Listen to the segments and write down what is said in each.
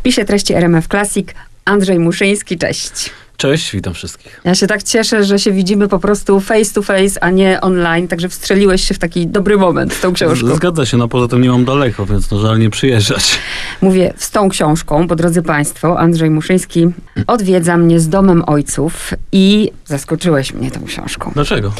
spisie treści RMF Classic Andrzej Muszyński, cześć. Cześć, witam wszystkich. Ja się tak cieszę, że się widzimy po prostu face to face, a nie online, także wstrzeliłeś się w taki dobry moment z tą książką. Zgadza się, no poza tym nie mam daleko, więc no żal nie przyjeżdżać. Mówię z tą książką, bo drodzy Państwo, Andrzej Muszyński odwiedza mnie z domem ojców i zaskoczyłeś mnie tą książką. Dlaczego?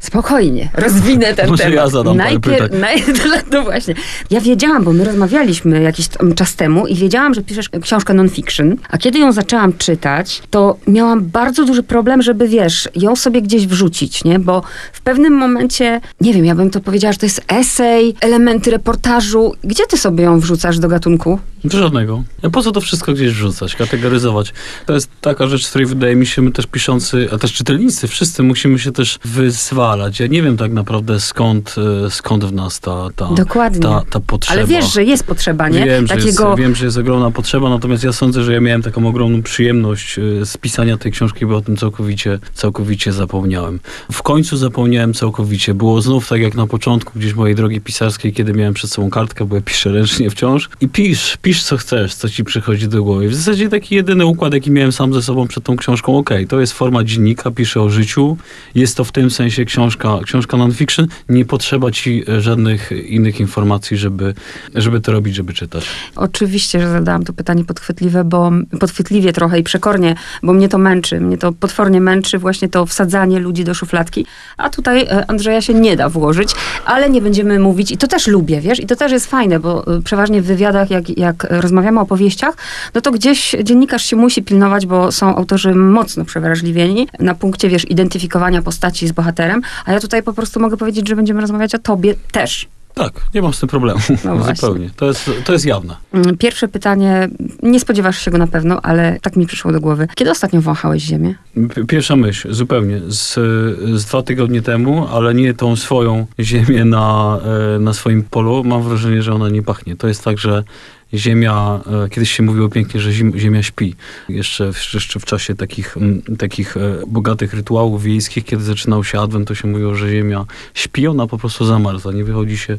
Spokojnie, rozwinę ten Może temat. ja zadam pytań. naj, no właśnie. Ja wiedziałam, bo my rozmawialiśmy jakiś czas temu i wiedziałam, że piszesz książkę non-fiction, a kiedy ją zaczęłam czytać, to miałam bardzo duży problem, żeby, wiesz, ją sobie gdzieś wrzucić, nie? Bo w pewnym momencie, nie wiem, ja bym to powiedziała, że to jest esej, elementy reportażu. Gdzie ty sobie ją wrzucasz do gatunku? Żadnego. Ja po co to wszystko gdzieś wrzucać, kategoryzować? To jest taka rzecz, z której wydaje mi się, my też piszący, a też czytelnicy, wszyscy musimy się też wyzwalać. Ja nie wiem tak naprawdę skąd, e, skąd w nas ta, ta, Dokładnie. ta, ta potrzeba. Ale wiesz, że jest potrzeba, nie? Wiem, że Takiego... jest, wiem, że jest ogromna potrzeba, natomiast ja sądzę, że ja miałem taką ogromną przyjemność e, z pisania tej książki, bo o tym całkowicie, całkowicie zapomniałem. W końcu zapomniałem całkowicie. Było znów tak jak na początku gdzieś mojej drogi pisarskiej, kiedy miałem przed sobą kartkę, bo ja piszę ręcznie wciąż i pisz, pisz co chcesz, co ci przychodzi do głowy. W zasadzie taki jedyny układ, jaki miałem sam ze sobą przed tą książką, okej, to jest forma dziennika, piszę o życiu, jest to w tym sensie książka, książka non-fiction, nie potrzeba ci e, żadnych innych informacji, żeby, żeby to robić, żeby czytać. Oczywiście, że zadałam to pytanie podchwytliwe, bo podchwytliwie trochę i przekornie, bo mnie to męczy. Mnie to potwornie męczy właśnie to wsadzanie ludzi do szufladki. A tutaj e, Andrzeja się nie da włożyć, ale nie będziemy mówić, i to też lubię, wiesz, i to też jest fajne, bo e, przeważnie w wywiadach, jak, jak rozmawiamy o powieściach, no to gdzieś dziennikarz się musi pilnować, bo są autorzy mocno przewrażliwieni na punkcie, wiesz, identyfikowania postaci z bohaterem, a ja tutaj po prostu mogę powiedzieć, że będziemy rozmawiać o tobie też. Tak, nie mam z tym problemu. No. Zupełnie. To jest, to jest jawne. Mm, Pierwsze pytanie, nie spodziewasz się go na pewno, ale tak mi przyszło do głowy. Kiedy ostatnio wąchałeś ziemię? Pierwsza myśl, zupełnie. Z, z dwa tygodnie temu, ale nie tą swoją ziemię na, e, na swoim polu. Mam wrażenie, że ona nie pachnie. To jest tak, że ziemia, e, kiedyś się mówiło pięknie, że ziemia śpi. Jeszcze, w- jeszcze w czasie takich, takich e, bogatych rytuałów wiejskich, kiedy zaczynał się adwent, to się mówiło, że ziemia śpi, ona po prostu zamarza. Nie wychodzi się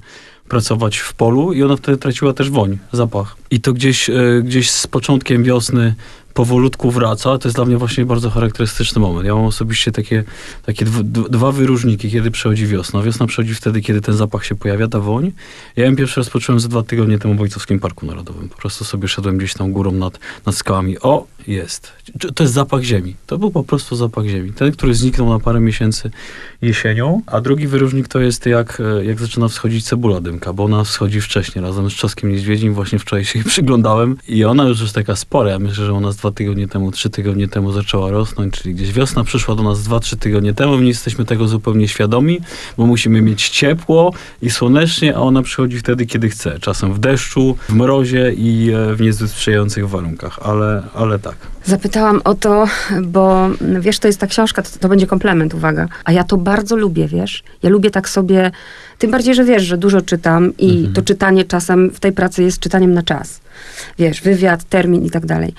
pracować w polu i ona wtedy traciła też woń, zapach. I to gdzieś, e, gdzieś z początkiem wiosny powolutku wraca. To jest dla mnie właśnie bardzo charakterystyczny moment. Ja mam osobiście takie, takie dwa wyróżniki, kiedy przychodzi wiosna. Wiosna przychodzi wtedy, kiedy ten zapach się pojawia, ta woń. Ja ją pierwszy raz poczułem ze dwa tygodnie temu w Ojcowskim Parku Narodowym. Po prostu sobie szedłem gdzieś tam górą nad, nad skałami. O, jest. To jest zapach ziemi. To był po prostu zapach ziemi. Ten, który zniknął na parę miesięcy jesienią. A drugi wyróżnik to jest jak, e, jak zaczyna wschodzić cebula dymka, bo ona wschodzi wcześniej razem z czoskiem niedźwiedzim. Właśnie wczoraj się jej przyglądałem i ona już jest taka spora. Ja myślę, że ona z dwa tygodnie temu, trzy tygodnie temu zaczęła rosnąć, czyli gdzieś wiosna przyszła do nas dwa, trzy tygodnie temu. My nie jesteśmy tego zupełnie świadomi, bo musimy mieć ciepło i słonecznie, a ona przychodzi wtedy, kiedy chce. Czasem w deszczu, w mrozie i e, w niezbyt sprzyjających warunkach, ale, ale tak. Zapytałam o to, bo wiesz, to jest ta książka, to, to będzie komplement, uwaga. A ja to bardzo lubię, wiesz. Ja lubię tak sobie, tym bardziej, że wiesz, że dużo czytam i Mhm. to czytanie czasem w tej pracy jest czytaniem na czas. Wiesz, wywiad, termin i tak dalej.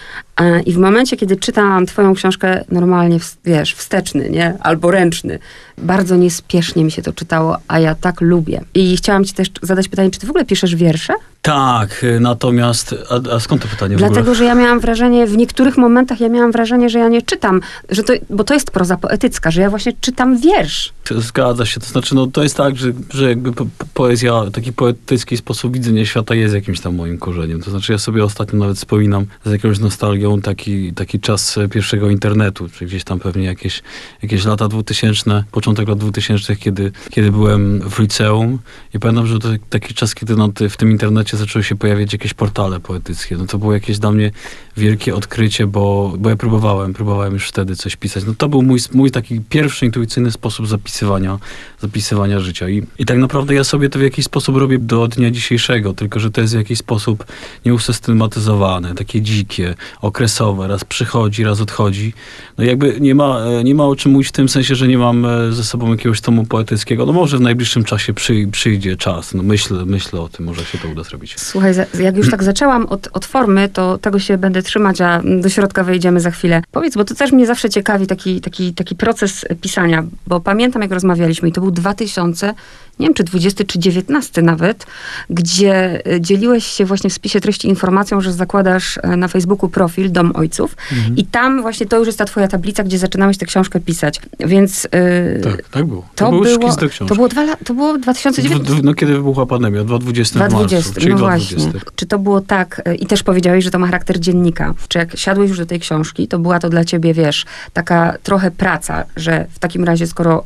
I w momencie, kiedy czytałam twoją książkę normalnie, wiesz, wsteczny, nie? Albo ręczny, bardzo niespiesznie mi się to czytało, a ja tak lubię. I chciałam ci też zadać pytanie, czy ty w ogóle piszesz wiersze? Tak, e, natomiast, a, a skąd to pytanie w ogóle? Dlatego, że ja miałam wrażenie, w niektórych momentach ja miałam wrażenie, że ja nie czytam, że to, bo to jest proza poetycka, że ja właśnie czytam wiersz. Zgadza się. To znaczy, no to jest tak, że, że jakby po, po- poezja, taki poetycki sposób widzenia świata jest jakimś tam moim korzeniem. To znaczy, ja sobie ostatnio nawet wspominam z jakąś nostalgią taki, taki czas e, pierwszego internetu, czy gdzieś tam pewnie jakieś, jakieś lata 2000, początek lat 2000, kiedy, kiedy byłem w liceum i pamiętam, że to taki czas, kiedy ty, w tym internecie zaczęły się pojawiać jakieś portale poetyckie. No to było jakieś dla mnie wielkie odkrycie, bo, bo ja próbowałem, próbowałem już wtedy coś pisać. No to był mój, mój taki pierwszy intuicyjny sposób zapisywania, zapisywania życia. I, I tak naprawdę ja sobie to w jakiś sposób robię do dnia dzisiejszego, tylko że to jest w jakiś sposób nieusystematyzowane, takie dzikie, okresowe, raz przychodzi, raz odchodzi. No jakby nie ma, e, nie ma o czym mówić w tym sensie, że nie mam e, ze sobą jakiegoś tomu poetyckiego. No może w najbliższym czasie przy, przyjdzie czas. No myślę, myślę o tym, może się to uda zrobić. Słuchaj, jak już tak zaczęłam od, od formy, to tego się będę trzymać, a do środka wejdziemy za chwilę. Powiedz, bo to też mnie zawsze ciekawi taki, taki, taki proces pisania, bo pamiętam jak rozmawialiśmy i to był 2000, nie wiem czy 20 czy 19 nawet, gdzie e, dzieliłeś się właśnie w spisie treści informacją, że zakładasz e, na Facebooku profil Dom Ojców Mhm. i tam właśnie to już jest ta twoja tablica, gdzie zaczynałeś tę książkę pisać. Więc e, Tak, tak było. to, To, był było, do książki. to było, dwa, to było 2019. Dw- dw- no kiedy wybuchła pandemia? 2020 w marcu, 2020, czyli no 2020. właśnie. Czy to było tak, y, i też powiedziałeś, że to ma charakter dziennika. Czy jak siadłeś już do tej książki, to była to dla ciebie, wiesz, taka trochę praca, że w takim razie, skoro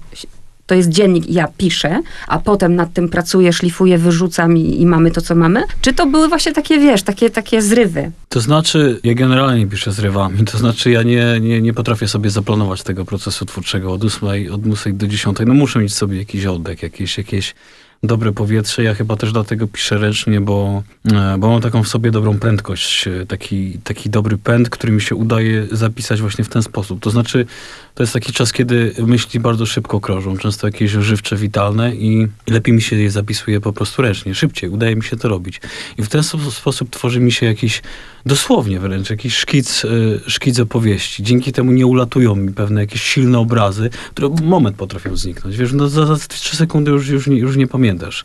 to jest dziennik ja piszę, a potem nad tym pracuję, szlifuję, wyrzucam i, i mamy to, co mamy? Czy to były właśnie takie, wiesz, takie, takie zrywy? To znaczy, ja generalnie piszę zrywami, to znaczy ja nie, nie, nie potrafię sobie zaplanować tego procesu twórczego od 8, od 8 do 10. No muszę mieć sobie jakiś oddech, jakieś, jakieś dobre powietrze. Ja chyba też dlatego piszę ręcznie, bo, e, bo mam taką w sobie dobrą prędkość, e, taki, taki dobry pęd, który mi się udaje zapisać właśnie w ten sposób. To znaczy, to jest taki czas, kiedy myśli bardzo szybko krążą, często jakieś żywcze, witalne i lepiej mi się je zapisuje po prostu ręcznie, szybciej, udaje mi się to robić. I w ten spo- sposób tworzy mi się jakiś, dosłownie wręcz, jakiś szkic, y, szkic opowieści. Dzięki temu nie ulatują mi pewne jakieś silne obrazy, które moment potrafią zniknąć. Wiesz, no za, za 3 sekundy już, już, nie, już nie pamiętasz.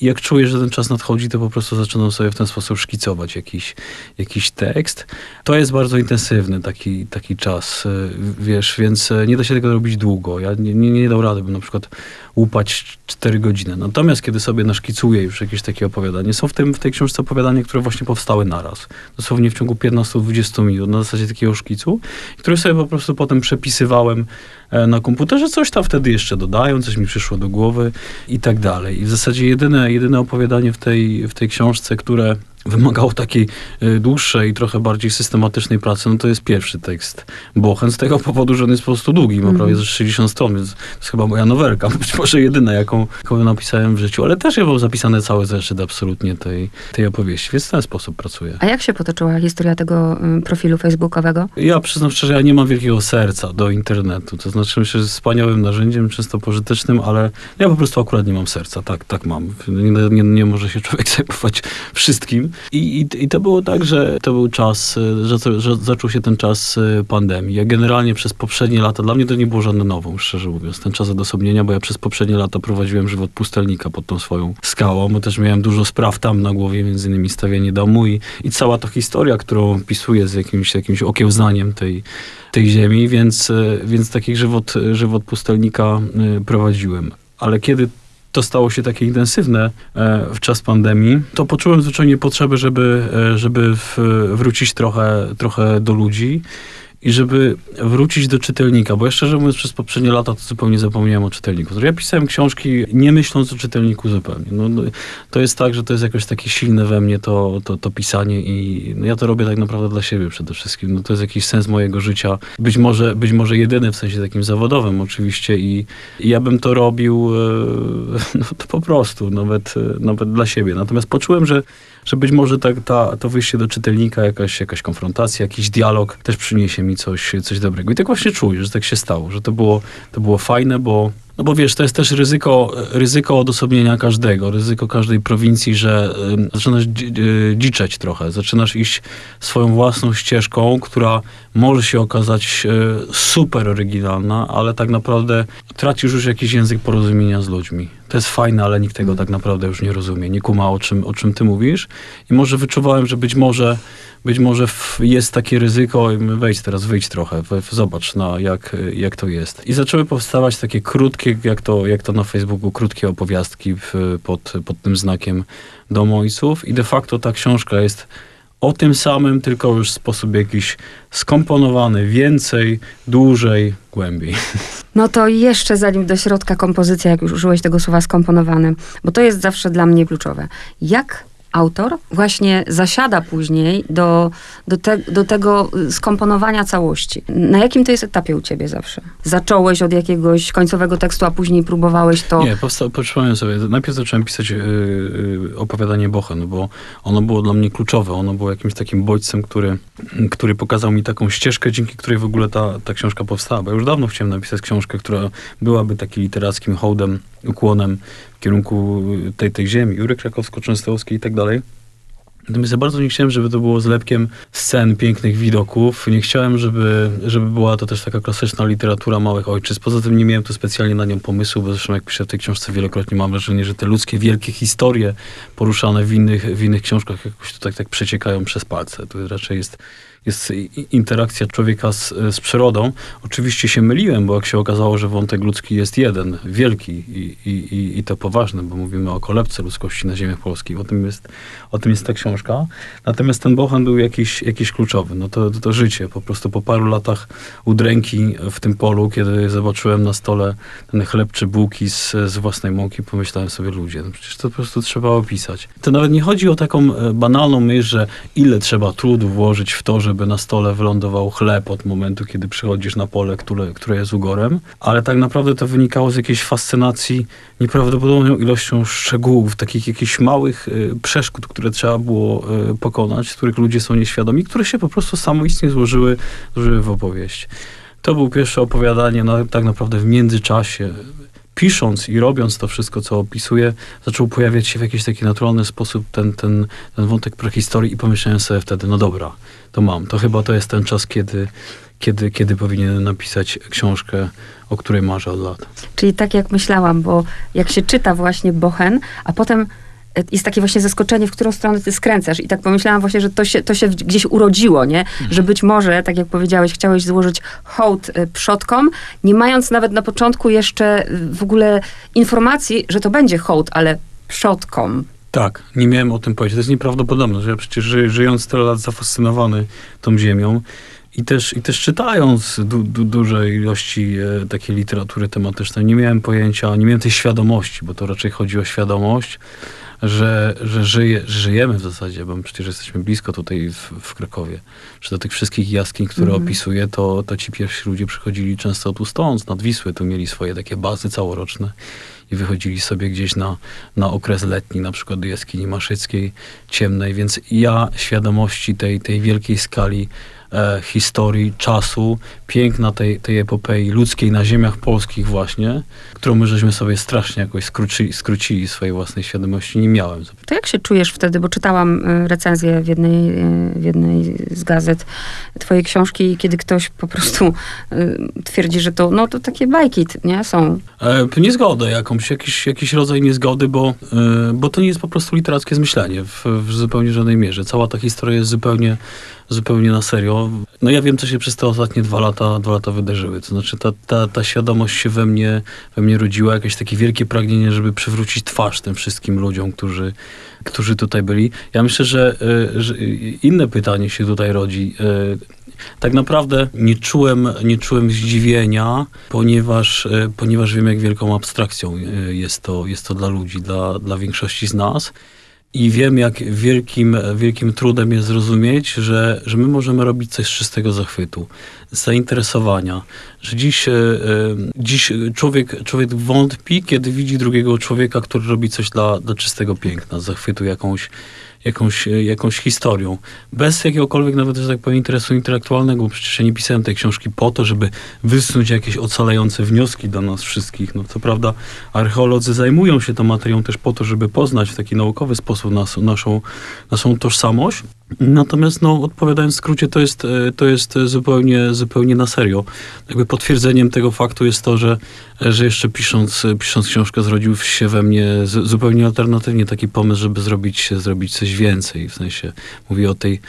Jak czuję, że ten czas nadchodzi, to po prostu zaczynam sobie w ten sposób szkicować jakiś, jakiś tekst. To jest bardzo intensywny taki, taki czas, y, wiesz, więc y, nie da się tego robić długo. Ja nie, nie, nie dał rady, bym na przykład łupać 4 godziny. Natomiast kiedy sobie naszkicuję już jakieś takie opowiadanie, są w, tym, w tej książce opowiadania, które właśnie powstały naraz. Dosłownie w ciągu 15-20 minut, na zasadzie takiego szkicu, które sobie po prostu potem przepisywałem e, na komputerze, coś tam wtedy jeszcze dodają, coś mi przyszło do głowy i tak dalej. I w zasadzie jedyne, jedyne opowiadanie w tej, w tej książce, które wymagało takiej y, dłuższej, trochę bardziej systematycznej pracy, no to jest pierwszy tekst Bochen, z tego powodu, że on jest po prostu długi, ma Mhm. prawie ze 60 stron, więc to jest chyba moja nowelka, być może jedyna, jaką, jaką napisałem w życiu, ale też ja mam zapisane cały zeszyt absolutnie tej, tej opowieści, więc w ten sposób pracuję. A jak się potoczyła historia tego y, profilu facebookowego? Ja przyznam szczerze, ja nie mam wielkiego serca do internetu. To znaczy, myślę, że jest wspaniałym narzędziem, często pożytecznym, ale ja po prostu akurat nie mam serca. Tak, tak mam. Nie, nie, nie może się człowiek zajmować wszystkim. I, i, I to było tak, że to był czas, y, że, że zaczął się ten czas y, pandemii. Ja generalnie przez poprzednie lata, dla mnie to nie było żadne nową, szczerze mówiąc, ten czas odosobnienia, bo ja przez poprzednie lata prowadziłem żywot pustelnika pod tą swoją skałą, bo też miałem dużo spraw tam na głowie, między innymi stawianie domu i, i cała ta historia, którą opisuję z jakimś, jakimś okiełznaniem tej, tej ziemi, więc, e, więc taki żywot, żywot pustelnika prowadziłem. Ale kiedy to stało się takie intensywne e, w czas pandemii, to poczułem zwyczajnie potrzebę, żeby, e, żeby wrócić trochę, trochę do ludzi i żeby wrócić do czytelnika, bo ja szczerze mówiąc przez poprzednie lata to zupełnie zapomniałem o czytelniku. Ja pisałem książki nie myśląc o czytelniku zupełnie. No, no, to jest tak, że to jest jakoś takie silne we mnie to, to, to pisanie i no, ja to robię tak naprawdę dla siebie przede wszystkim. No, to jest jakiś sens mojego życia. Być może, być może jedyny w sensie takim zawodowym oczywiście i, i ja bym to robił e, no, to po prostu, nawet, e, nawet dla siebie. Natomiast poczułem, że że być może tak, ta, to wyjście do czytelnika, jakaś, jakaś konfrontacja, jakiś dialog też przyniesie mi coś, coś dobrego. I tak właśnie czuję, że tak się stało, że to było, to było fajne, bo no bo wiesz, to jest też ryzyko, ryzyko odosobnienia każdego, ryzyko każdej prowincji, że zaczynasz dzi- dziczeć trochę, zaczynasz iść swoją własną ścieżką, która może się okazać y, super oryginalna, ale tak naprawdę tracisz już jakiś język porozumienia z ludźmi. To jest fajne, ale nikt tego tak naprawdę już nie rozumie, nie kuma o czym, o czym ty mówisz. I może wyczuwałem, że być może być może jest takie ryzyko, wejdź teraz, wyjdź trochę, zobacz, na, jak, jak to jest. I zaczęły powstawać takie krótkie, jak to, jak to na Facebooku, krótkie opowiastki w, pod, pod tym znakiem Dom Ojców. I de facto ta książka jest o tym samym, tylko już w sposób jakiś skomponowany, więcej, dłużej, głębiej. No to jeszcze zanim do środka kompozycja, jak już użyłeś tego słowa skomponowany, bo to jest zawsze dla mnie kluczowe. Jak autor właśnie zasiada później do, do, te, do tego skomponowania całości? Na jakim to jest etapie u ciebie zawsze? Zacząłeś od jakiegoś końcowego tekstu, a później próbowałeś to... Nie, powsta- przypomniałem sobie. Najpierw zacząłem pisać yy, opowiadanie Bochen, bo ono było dla mnie kluczowe. Ono było jakimś takim bodźcem, który, który pokazał mi taką ścieżkę, dzięki której w ogóle ta, ta książka powstała. Bo ja już dawno chciałem napisać książkę, która byłaby takim literackim hołdem, ukłonem kierunku tej, tej ziemi, Jury Krakowsko-Częstochowskiej i tak dalej. Natomiast ja bardzo nie chciałem, żeby to było zlepkiem scen, pięknych widoków. Nie chciałem, żeby, żeby była to też taka klasyczna literatura małych ojczyzn. Poza tym nie miałem tu specjalnie na nią pomysłu, bo zresztą jak piszę w tej książce wielokrotnie mam wrażenie, że te ludzkie, wielkie historie poruszane w innych, w innych książkach jakoś tutaj tak przeciekają przez palce. Tu raczej jest jest interakcja człowieka z, z przyrodą. Oczywiście się myliłem, bo jak się okazało, że wątek ludzki jest jeden, wielki i, i, i to poważny, bo mówimy o kolebce ludzkości na ziemiach polskich. O tym jest, o tym jest ta książka. Natomiast ten bohan był jakiś, jakiś kluczowy. No to, to, to życie. Po prostu po paru latach udręki w tym polu, kiedy zobaczyłem na stole ten chleb czy bułki z, z własnej mąki, pomyślałem sobie, ludzie, no przecież to po prostu trzeba opisać. To nawet nie chodzi o taką e, banalną myśl, że ile trzeba trudu włożyć w to, żeby na stole wylądował chleb od momentu, kiedy przychodzisz na pole, które, które jest ugorem, ale tak naprawdę to wynikało z jakiejś fascynacji nieprawdopodobną ilością szczegółów, takich jakichś małych y, przeszkód, które trzeba było y, pokonać, których ludzie są nieświadomi, które się po prostu samoistnie złożyły, złożyły w opowieść. To było pierwsze opowiadanie na, tak naprawdę w międzyczasie pisząc i robiąc to wszystko, co opisuję, zaczął pojawiać się w jakiś taki naturalny sposób ten, ten, ten wątek prehistorii i pomyślałem sobie wtedy, no dobra, to mam. To chyba to jest ten czas, kiedy, kiedy, kiedy powinienem napisać książkę, o której marzę od lat. Czyli tak jak myślałam, bo jak się czyta właśnie Bochen, a potem jest takie właśnie zaskoczenie, w którą stronę ty skręcasz. I tak pomyślałam właśnie, że to się, to się gdzieś urodziło, nie? Mhm. Że być może, tak jak powiedziałeś, chciałeś złożyć hołd y, przodkom, nie mając nawet na początku jeszcze y, w ogóle informacji, że to będzie hołd, ale przodkom. Tak, nie miałem o tym powiedzieć. To jest nieprawdopodobne, że ja przecież ży, żyjąc tyle lat zafascynowany tą ziemią i też, i też czytając du, du, duże ilości e, takiej literatury tematycznej, nie miałem pojęcia, nie miałem tej świadomości, bo to raczej chodzi o świadomość, że, że żyje, żyjemy w zasadzie, bo przecież jesteśmy blisko tutaj w, w Krakowie. Że do tych wszystkich jaskiń, które mm. opisuję, to, to ci pierwsi ludzie przychodzili często tu stąd, nad Wisły, tu mieli swoje takie bazy całoroczne i wychodzili sobie gdzieś na, na okres letni, na przykład do jaskini maszyckiej, ciemnej, więc ja świadomości tej, tej wielkiej skali e, historii, czasu, piękna tej, tej epopei ludzkiej na ziemiach polskich właśnie, którą my żeśmy sobie strasznie jakoś skrócili, skrócili swojej własnej świadomości, nie miałem. To jak się czujesz wtedy, bo czytałam e, recenzję w jednej, e, w jednej z gazet twojej książki, kiedy ktoś po prostu e, twierdzi, że to, no, to takie bajki, nie? Są. E, niezgodę jakąś, jakiś, jakiś rodzaj niezgody, bo, bo to nie jest po prostu literackie zmyślenie w, w zupełnie żadnej mierze. Cała ta historia jest zupełnie zupełnie na serio. No ja wiem, co się przez te ostatnie dwa lata, dwa lata wydarzyły. To znaczy ta, ta, ta świadomość się we mnie, we mnie rodziła, jakieś takie wielkie pragnienie, żeby przywrócić twarz tym wszystkim ludziom, którzy, którzy tutaj byli. Ja myślę, że, e, że inne pytanie się tutaj rodzi. E, tak naprawdę nie czułem, nie czułem zdziwienia, ponieważ, e, ponieważ wiem, jak wielką abstrakcją jest to, jest to dla ludzi, dla, dla większości z nas. I wiem, jak wielkim, wielkim trudem jest zrozumieć, że, że my możemy robić coś z czystego zachwytu, zainteresowania. Że dziś, e, dziś człowiek, człowiek wątpi, kiedy widzi drugiego człowieka, który robi coś dla, dla czystego piękna, zachwytu jakąś, jakąś, jakąś historią. Bez jakiegokolwiek nawet, że tak powiem, interesu intelektualnego, bo przecież ja nie pisałem tej książki po to, żeby wysnuć jakieś ocalające wnioski dla nas wszystkich. No co prawda archeolodzy zajmują się tą materią też po to, żeby poznać w taki naukowy sposób nas, naszą, naszą tożsamość, Natomiast, no, odpowiadając w skrócie, to jest, e, to jest zupełnie, zupełnie na serio. Jakby potwierdzeniem tego faktu jest to, że, że jeszcze pisząc, pisząc książkę zrodził się we mnie zupełnie alternatywnie taki pomysł, żeby zrobić, zrobić coś więcej. W sensie mówię o tej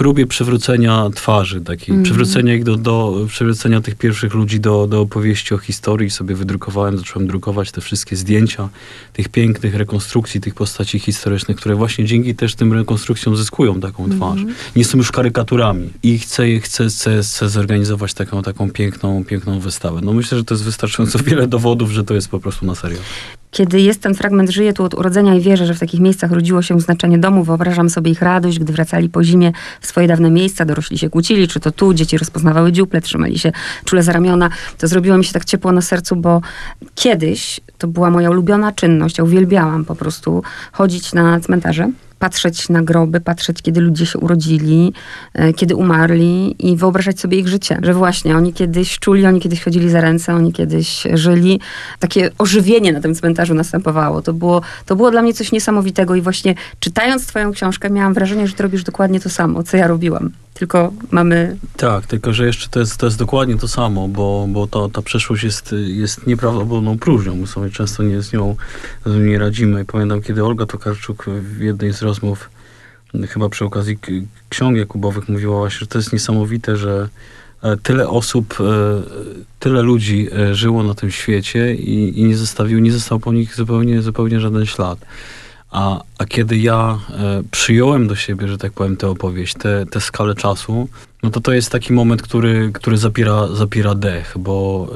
próbie przywrócenia twarzy, takiej, mm. przywrócenia ich do, do, przywrócenia tych pierwszych ludzi do, do opowieści o historii. Sobie wydrukowałem, zacząłem drukować te wszystkie zdjęcia tych pięknych rekonstrukcji tych postaci historycznych, które właśnie dzięki też tym rekonstrukcjom zyskują taką mm. twarz. Nie są już karykaturami. I chcę, chcę, chcę, chcę zorganizować taką, taką piękną, piękną wystawę. No myślę, że to jest wystarczająco wiele dowodów, że to jest po prostu na serio. Kiedy jest ten fragment, żyje tu od urodzenia i wierzę, że w takich miejscach rodziło się znaczenie domu. Wyobrażam sobie ich radość, gdy wracali po zimie w swoje dawne miejsca, dorośli się kłócili, czy to tu, dzieci rozpoznawały dziuple, trzymali się czule za ramiona. To zrobiło mi się tak ciepło na sercu, bo kiedyś to była moja ulubiona czynność. Ja uwielbiałam po prostu chodzić na cmentarze patrzeć na groby, patrzeć, kiedy ludzie się urodzili, e, kiedy umarli i wyobrażać sobie ich życie. Że właśnie oni kiedyś czuli, oni kiedyś chodzili za ręce, oni kiedyś żyli. Takie ożywienie na tym cmentarzu następowało. To było, to było dla mnie coś niesamowitego i właśnie czytając twoją książkę miałam wrażenie, że ty robisz dokładnie to samo, co ja robiłam. Tylko mamy... Tak, tylko że jeszcze to jest, to jest dokładnie to samo, bo, bo ta, ta przeszłość jest, jest nieprawdopodobną próżnią. My sobie często nie z nią nie radzimy. Pamiętam, kiedy Olga Tokarczuk w jednej z rozmów, chyba przy okazji ksiąg Jakubowych, mówiła właśnie, że to jest niesamowite, że e, tyle osób, e, tyle ludzi e, żyło na tym świecie i, i nie zostawił, nie został po nich zupełnie, zupełnie żaden ślad. A, a kiedy ja przyjąłem do siebie, że tak powiem, tę opowieść, tę, tę skalę czasu, no to to jest taki moment, który, który zapiera, zapiera dech, bo,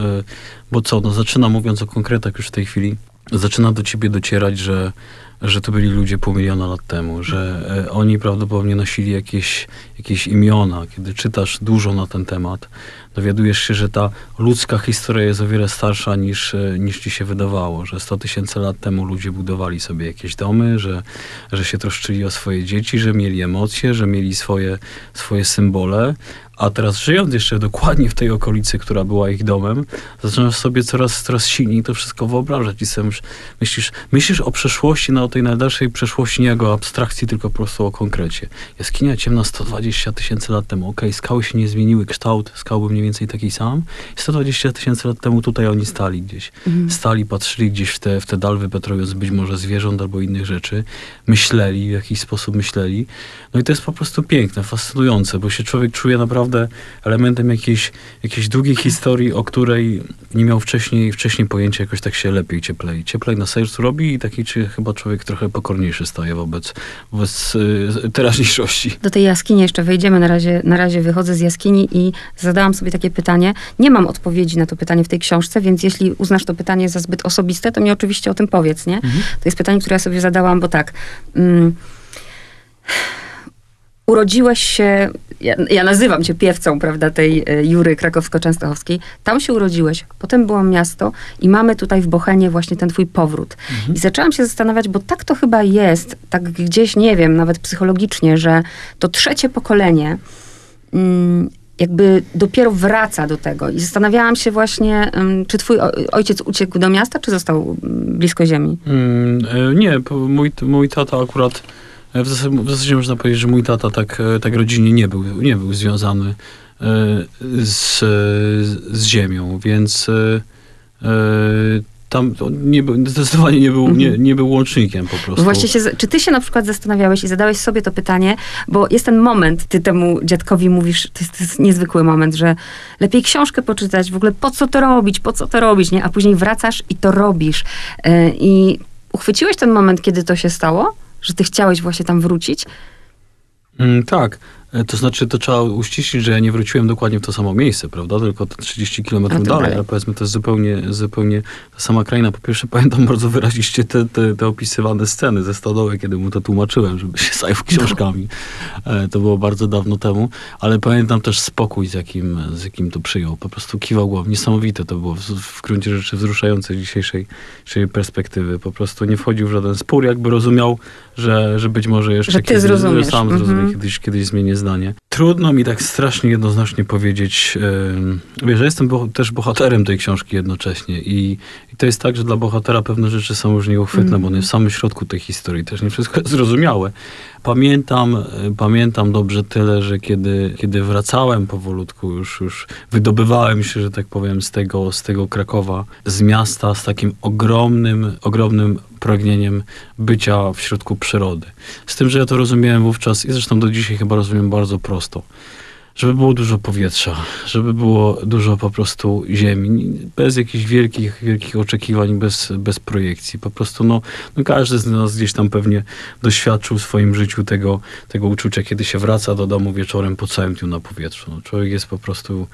bo co, no zaczyna, mówiąc o konkretach już w tej chwili, zaczyna do ciebie docierać, że, że to byli ludzie pół miliona lat temu, że e, oni prawdopodobnie nosili jakieś, jakieś imiona. Kiedy czytasz dużo na ten temat, dowiadujesz się, że ta ludzka historia jest o wiele starsza niż, e, niż ci się wydawało, że 100 tysięcy lat temu ludzie budowali sobie jakieś domy, że, że się troszczyli o swoje dzieci, że mieli emocje, że mieli swoje, swoje symbole, a teraz żyjąc jeszcze dokładnie w tej okolicy, która była ich domem, zaczynasz sobie coraz, coraz silniej to wszystko wyobrażać i sobie myślisz, myślisz o przeszłości, no o tej najdalszej przeszłości, nie jako abstrakcji, tylko po prostu o konkrecie. Jaskinia ciemna 120 tysięcy lat temu, okej, okay, skały się nie zmieniły, kształt skał był mniej więcej taki sam. 120 tysięcy lat temu tutaj oni stali gdzieś. Mhm. Stali, patrzyli gdzieś w te, w te dalwy, petrując być może zwierząt albo innych rzeczy. Myśleli, w jakiś sposób myśleli. No i to jest po prostu piękne, fascynujące, bo się człowiek czuje naprawdę elementem jakiejś, jakiejś długiej historii, o której nie miał wcześniej, wcześniej pojęcia, jakoś tak się lepiej, cieplej. Cieplej na sercu robi i taki czy chyba człowiek trochę pokorniejszy staje wobec, wobec y, teraźniejszości. Do tej jaskini jeszcze wejdziemy. Na razie, na razie wychodzę z jaskini i zadałam sobie takie pytanie. Nie mam odpowiedzi na to pytanie w tej książce, więc jeśli uznasz to pytanie za zbyt osobiste, to mi oczywiście o tym powiedz, nie? Mhm. To jest pytanie, które ja sobie zadałam, bo tak... Mm, urodziłeś się, ja, ja, nazywam cię piewcą, prawda, tej e, Jury krakowsko-częstochowskiej. Tam się urodziłeś, potem było miasto i mamy tutaj w Bochenie właśnie ten twój powrót. Mhm. I zaczęłam się zastanawiać, bo tak to chyba jest, tak gdzieś, nie wiem, nawet psychologicznie, że to trzecie pokolenie mm, jakby dopiero wraca do tego. I zastanawiałam się właśnie, czy twój ojciec uciekł do miasta, czy został mm, blisko ziemi? Mm, e, nie, mój, mój tata akurat w zasadzie, w zasadzie, można powiedzieć, że mój tata tak, e, tak rodzinnie nie był, nie był związany e, z, z ziemią, więc e, tam nie zdecydowanie nie był, nie, mhm. nie był łącznikiem po prostu. Właśnie się, czy ty się na przykład zastanawiałeś i zadałeś sobie to pytanie, bo jest ten moment, ty temu dziadkowi mówisz, to jest, to jest niezwykły moment, że lepiej książkę poczytać, w ogóle po co to robić, po co to robić, nie? A później wracasz i to robisz. I uchwyciłeś ten moment, kiedy to się stało? Że ty chciałeś właśnie tam wrócić? Mm, tak. E, to znaczy, to trzeba uściślić, że ja nie wróciłem dokładnie w to samo miejsce, prawda? Tylko 30 kilometrów dalej, ale powiedzmy, to jest zupełnie, zupełnie ta sama kraina. Po pierwsze, pamiętam bardzo wyraziście te, te, te opisywane sceny ze stodoły, kiedy mu to tłumaczyłem, żeby się zajął książkami. No. To było bardzo dawno temu, ale pamiętam też spokój, z jakim, z jakim to przyjął. Po prostu kiwał głową. Niesamowite to było w, w gruncie rzeczy wzruszające z dzisiejszej, dzisiejszej perspektywy. Po prostu nie wchodził w żaden spór, jakby rozumiał, że, że być może jeszcze że ty kiedyś, że sam mm -hmm. kiedyś, kiedyś zmienię zdanie. Trudno mi tak strasznie jednoznacznie powiedzieć. Wiesz, ja jestem boh też bohaterem tej książki jednocześnie i, i, to jest tak, że dla bohatera pewne rzeczy są już nieuchwytne, mm. bo on jest w samym środku tej historii. Też nie wszystko jest zrozumiałe. Pamiętam, e, pamiętam dobrze tyle, że kiedy, kiedy wracałem powolutku, już, już wydobywałem się, że tak powiem, z tego, z tego Krakowa, z miasta, z takim ogromnym, ogromnym pragnieniem bycia w środku przyrody. Z tym, że ja to rozumiałem wówczas i zresztą do dzisiaj chyba rozumiem bardzo prosto żeby było dużo powietrza, żeby było dużo po prostu ziemi, bez jakichś wielkich, wielkich oczekiwań, bez, bez projekcji. Po prostu no, no każdy z nas gdzieś tam pewnie doświadczył w swoim życiu tego, tego uczucia, kiedy się wraca do domu wieczorem po całym dniu na powietrzu. No, człowiek jest po prostu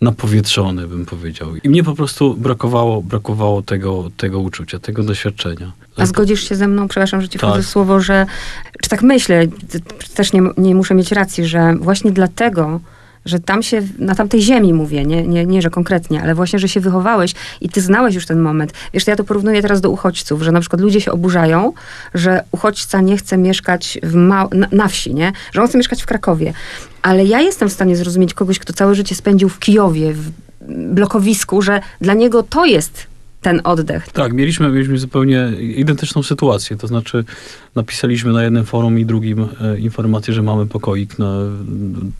napowietrzony, bym powiedział. I mnie po prostu brakowało, brakowało tego, tego uczucia, tego doświadczenia. A zgodzisz się ze mną, przepraszam, że ci tak. słowo, że, czy tak myślę, też nie, nie muszę mieć racji, że właśnie dlatego, że tam się, na tamtej ziemi mówię, nie, nie, nie, że konkretnie, ale właśnie, że się wychowałeś i ty znałeś już ten moment. Wiesz, ja to porównuję teraz do uchodźców, że na przykład ludzie się oburzają, że uchodźca nie chce mieszkać w ma- na, na wsi, nie? Że on chce mieszkać w Krakowie. Ale ja jestem w stanie zrozumieć kogoś, kto całe życie spędził w Kijowie, w blokowisku, że dla niego to jest ten oddech. Tak, mieliśmy, mieliśmy zupełnie identyczną sytuację. To znaczy, napisaliśmy na jednym forum i drugim e, informację, że mamy pokoik na,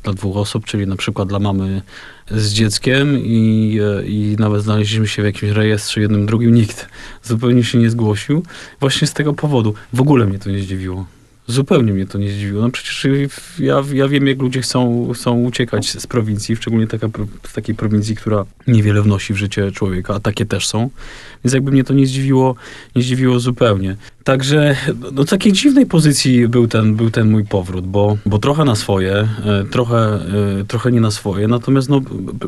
dla dwóch osób, czyli na przykład dla mamy z dzieckiem i, e, i nawet znaleźliśmy się w jakimś rejestrze jednym, drugim. Nikt zupełnie się nie zgłosił. Właśnie z tego powodu. W ogóle mnie to nie zdziwiło. Zupełnie mnie to nie zdziwiło. No przecież ja, ja wiem, jak ludzie chcą, chcą uciekać z prowincji, szczególnie taka, z takiej prowincji, która niewiele wnosi w życie człowieka, a takie też są. Więc jakby mnie to nie zdziwiło, nie zdziwiło zupełnie. Także do takiej dziwnej pozycji był ten, był ten mój powrót, bo, bo trochę na swoje, e, trochę, e, trochę nie na swoje. Natomiast no,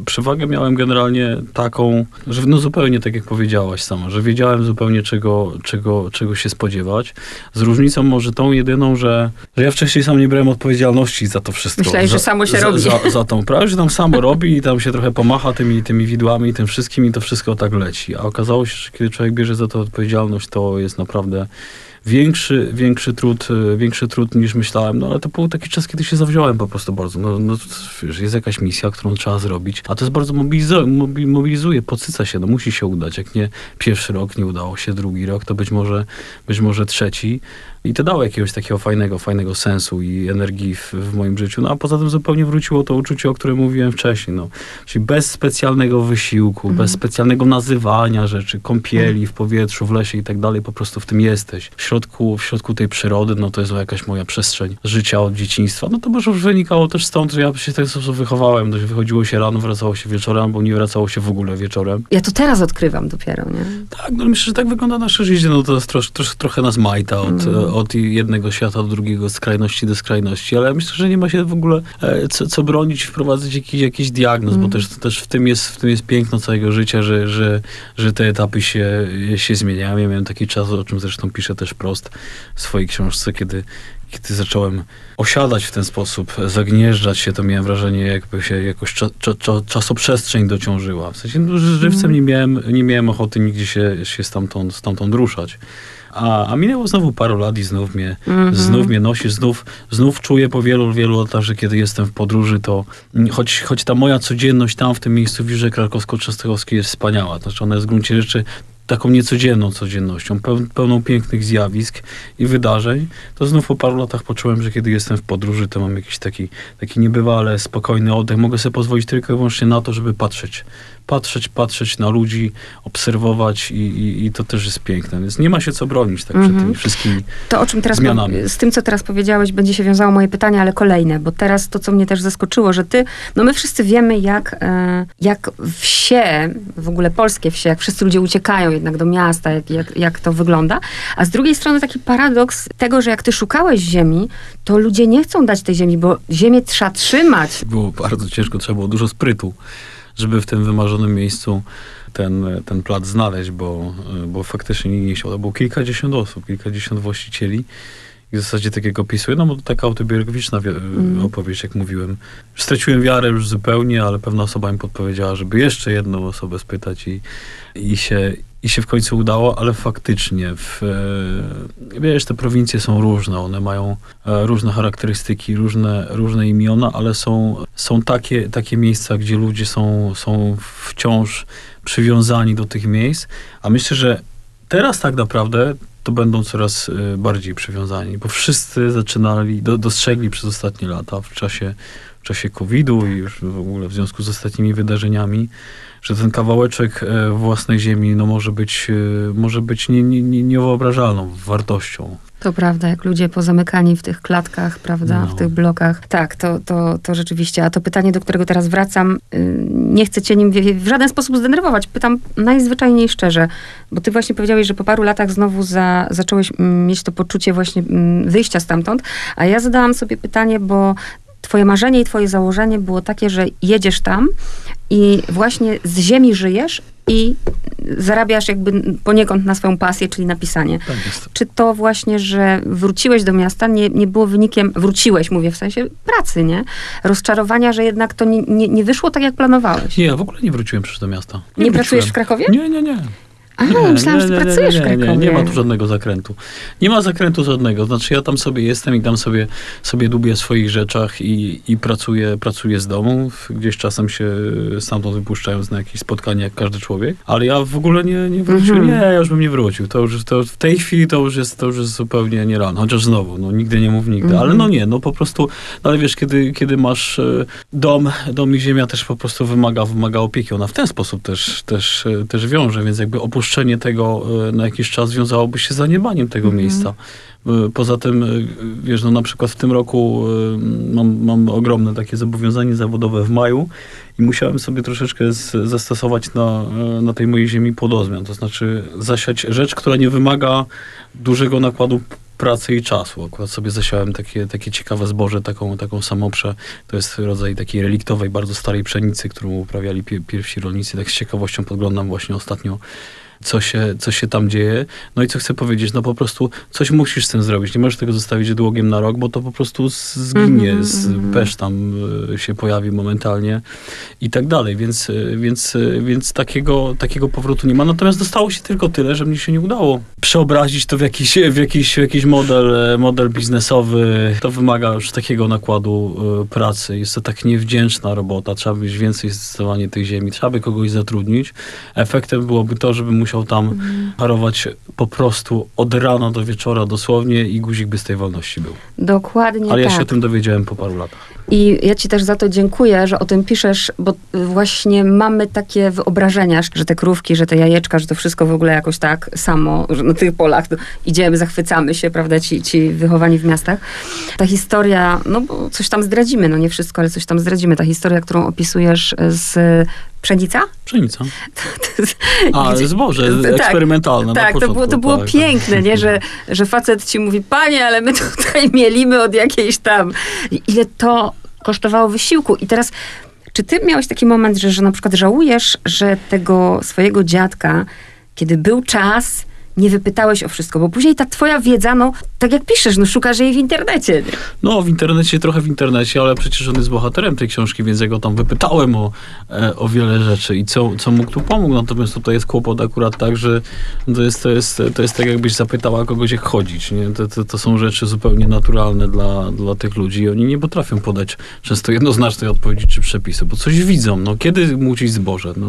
przewagę miałem generalnie taką, że no zupełnie tak jak powiedziałaś sama, że wiedziałem zupełnie czego, czego, czego się spodziewać. Z różnicą może tą jedyną, że, że ja wcześniej sam nie brałem odpowiedzialności za to wszystko. Myślałeś, że samo się za, robi. Za, za tą prawdę, że tam samo robi i tam się trochę pomacha tymi, tymi widłami i tym wszystkim i to wszystko tak leci. A okazało się, że kiedy człowiek bierze za to odpowiedzialność, to jest naprawdę większy, większy, trud, e, większy trud niż myślałem, no ale to był taki czas, kiedy się zawziąłem po prostu bardzo. No, no wiesz, jest jakaś misja, którą trzeba zrobić, a to jest bardzo mobilizuje, mobilizuje podsyca się, no musi się udać. Jak nie pierwszy rok, nie udało się drugi rok, to być może, być może trzeci. I to dało jakiegoś takiego fajnego, fajnego sensu i energii w, w, moim życiu. No a poza tym zupełnie wróciło to uczucie, o którym mówiłem wcześniej. No. Czyli bez specjalnego wysiłku, mm. bez specjalnego nazywania rzeczy, kąpieli w powietrzu, w lesie i tak dalej, po prostu w tym jesteś. W środku, w środku tej przyrody, no to jest jakaś moja przestrzeń życia od dzieciństwa. No to może już wynikało też stąd, że ja się w ten sposób wychowałem. No, wychodziło się rano, wracało się wieczorem, albo nie wracało się w ogóle wieczorem. Ja to teraz odkrywam dopiero, nie? Tak, no myślę, że tak wygląda nasze życie. No to jest trosz, trosz, trochę nas majta od, mm od jednego świata do drugiego, skrajności do skrajności, ale myślę, że nie ma się w ogóle e, co, co bronić, wprowadzać jakiś, jakiś diagnoz, mm. bo też, też w, tym jest, w tym jest piękno całego życia, że, że, że te etapy się, się zmieniają. Ja miałem taki czas, o czym zresztą piszę też prost w swojej książce, kiedy kiedy zacząłem osiadać w ten sposób, zagnieżdżać się, to miałem wrażenie, jakby się jakoś cza, cza, cza, czasoprzestrzeń dociążyła. W sensie no, żywcem mm. nie, miałem, nie miałem ochoty nigdzie się, się stamtąd, stamtąd ruszać. A, a minęło znowu parę lat i znów mnie, mm -hmm. znów mnie nosi, znów, znów czuję po wielu, wielu latach, że kiedy jestem w podróży, to choć, choć ta moja codzienność tam w tym miejscu w Wirze Krakowsko-Częstochowskiej jest wspaniała, znaczy ona jest w gruncie rzeczy taką niecodzienną codziennością, pełną pięknych zjawisk i wydarzeń, to znów po paru latach poczułem, że kiedy jestem w podróży, to mam jakiś taki, taki niebywale spokojny oddech. Mogę sobie pozwolić tylko i wyłącznie na to, żeby patrzeć. Patrzeć, patrzeć na ludzi, obserwować i, i, i to też jest piękne. Więc nie ma się co bronić tak, przed mhm. tymi wszystkimi To, o czym teraz zmianami. z tym, co teraz powiedziałeś, będzie się wiązało moje pytanie, ale kolejne, bo teraz to, co mnie też zaskoczyło, że ty, no my wszyscy wiemy, jak, e, jak wsie, w ogóle polskie wsie, jak wszyscy ludzie uciekają jednak do miasta, jak, jak, jak to wygląda. A z drugiej strony taki paradoks tego, że jak ty szukałeś ziemi, to ludzie nie chcą dać tej ziemi, bo ziemię trzeba trzymać. Było bardzo ciężko, trzeba było dużo sprytu, żeby w tym wymarzonym miejscu ten, ten plac znaleźć, bo, bo faktycznie nikt nie chciał. To było kilkadziesiąt osób, kilkadziesiąt właścicieli. I w zasadzie tak jak opisuję, no bo to taka autobiograficzna mm. opowieść, jak mówiłem. Straciłem wiarę już zupełnie, ale pewna osoba mi podpowiedziała, żeby jeszcze jedną osobę spytać i, i, się, i się w końcu udało, ale faktycznie, w, e, wiesz, te prowincje są różne, one mają e, różne charakterystyki, różne, różne imiona, ale są, są takie, takie miejsca, gdzie ludzie są, są wciąż przywiązani do tych miejsc, a myślę, że teraz tak naprawdę to będą coraz e, bardziej przywiązani, bo wszyscy zaczynali, do, dostrzegli przez ostatnie lata w czasie, w czasie COVID-u i już w ogóle w związku z ostatnimi wydarzeniami, że ten kawałeczek e, własnej ziemi no, może być, e, może być nie, nie, niewyobrażalną wartością. To prawda, jak ludzie pozamykani w tych klatkach, prawda, no. w tych blokach. Tak, to, to, to rzeczywiście. A to pytanie, do którego teraz wracam, y, nie chcę cię nim w żaden sposób zdenerwować. Pytam najzwyczajniej szczerze, bo ty właśnie powiedziałeś, że po paru latach znowu za, zacząłeś mm, mieć to poczucie właśnie mm, wyjścia stamtąd, a ja zadałam sobie pytanie, bo twoje marzenie i twoje założenie było takie, że jedziesz tam i właśnie z ziemi żyjesz i zarabiasz jakby poniekąd na swoją pasję, czyli na pisanie. Tak. Czy to właśnie, że wróciłeś do miasta, nie, nie było wynikiem, wróciłeś, mówię w sensie pracy, nie? Rozczarowania, że jednak to nie, nie, nie wyszło tak, jak planowałeś. Nie, ja w ogóle nie wróciłem przecież do miasta. Nie, pracujesz wróciłem. w Krakowie? Nie, nie, nie. A, myślałam, że ty pracujesz nie, nie, nie, nie ma tu żadnego zakrętu. Nie ma zakrętu żadnego. Znaczy ja tam sobie jestem i tam sobie, sobie dubię w swoich rzeczach i, i pracuję, pracuję z domu. Gdzieś czasem się stamtąd wypuszczając na jakieś spotkanie jak każdy człowiek. Ale ja w ogóle nie, nie wróciłem. Mhm. Nie, ja już bym nie wrócił. To już, to w tej chwili to już jest, to już jest zupełnie nie rano. Chociaż znowu, no nigdy nie mów nigdy. Ale Mhm. no nie, no po prostu, no ale wiesz, kiedy, kiedy masz e, dom, dom i ziemia też po prostu wymaga, wymaga opieki. Ona w ten sposób też, też, e, też wiąże, więc jakby opuszczenie tego e, na jakiś czas wiązałoby się z zaniedbaniem tego Mhm. miejsca. E, Poza tym, e, wiesz, no na przykład w tym roku mam, mam ogromne takie zobowiązanie zawodowe w maju i musiałem sobie troszeczkę z, zastosować na, na tej mojej ziemi płodozmian. To znaczy zasiać rzecz, która nie wymaga dużego nakładu pracy i czasu. Akurat sobie zasiałem takie, takie ciekawe zboże, taką, taką samoprzę. To jest rodzaj takiej reliktowej, bardzo starej pszenicy, którą uprawiali pie, pierwsi rolnicy. Tak z ciekawością podglądam właśnie ostatnio co się, co się tam dzieje. No i co chcę powiedzieć, no po prostu coś musisz z tym zrobić. Nie możesz tego zostawić długiem na rok, bo to po prostu zginie, z, mhm. pesz tam y, się pojawi momentalnie i tak dalej, więc, y, więc, y, więc takiego, takiego powrotu nie ma. Natomiast dostało się tylko tyle, że mnie się nie udało przeobrazić to w jakiś, w jakiś, w jakiś model, e, model biznesowy. To wymaga już takiego nakładu pracy. Jest to tak niewdzięczna robota. Trzeba by mieć więcej zdecydowanie tej ziemi. Trzeba by kogoś zatrudnić. Efektem byłoby to, żeby musiał tam Mhm. parować po prostu od rana do wieczora dosłownie i guzik by z tej wolności był. Dokładnie Ale ja tak. się o tym dowiedziałem po paru latach. I ja ci też za to dziękuję, że o tym piszesz, bo właśnie mamy takie wyobrażenia, że te krówki, że te jajeczka, że to wszystko w ogóle jakoś tak samo, że na tych polach idziemy, zachwycamy się, prawda, ci, ci wychowani w miastach. Ta historia, no bo coś tam zdradzimy, no nie wszystko, ale coś tam zdradzimy. Ta historia, którą opisujesz z Pszenica? Pszenica. A, Gdzie- zboże Tak, eksperymentalne. Tak, to początku, było, to było tak, tak. piękne, nie? Że, że facet ci mówi, panie, ale my tutaj mielimy od jakiejś tam. Ile to kosztowało wysiłku. I teraz, czy ty miałeś taki moment, że, że na przykład żałujesz, że tego swojego dziadka, kiedy był czas, nie wypytałeś o wszystko, bo później ta twoja wiedza, no, tak jak piszesz, no szukasz jej w internecie. Nie? No, w internecie, trochę w internecie, ale przecież on jest bohaterem tej książki, więc ja go tam wypytałem o, e, o wiele rzeczy i co, co mógł tu pomógł. Natomiast tutaj jest kłopot akurat tak, że to jest, to jest, to jest tak, jakbyś zapytała kogoś, jak chodzić. Nie? To, to, to są rzeczy zupełnie naturalne dla, dla tych ludzi i oni nie potrafią podać często jednoznacznej odpowiedzi czy przepisu, bo coś widzą. No, kiedy mucić zboże? No,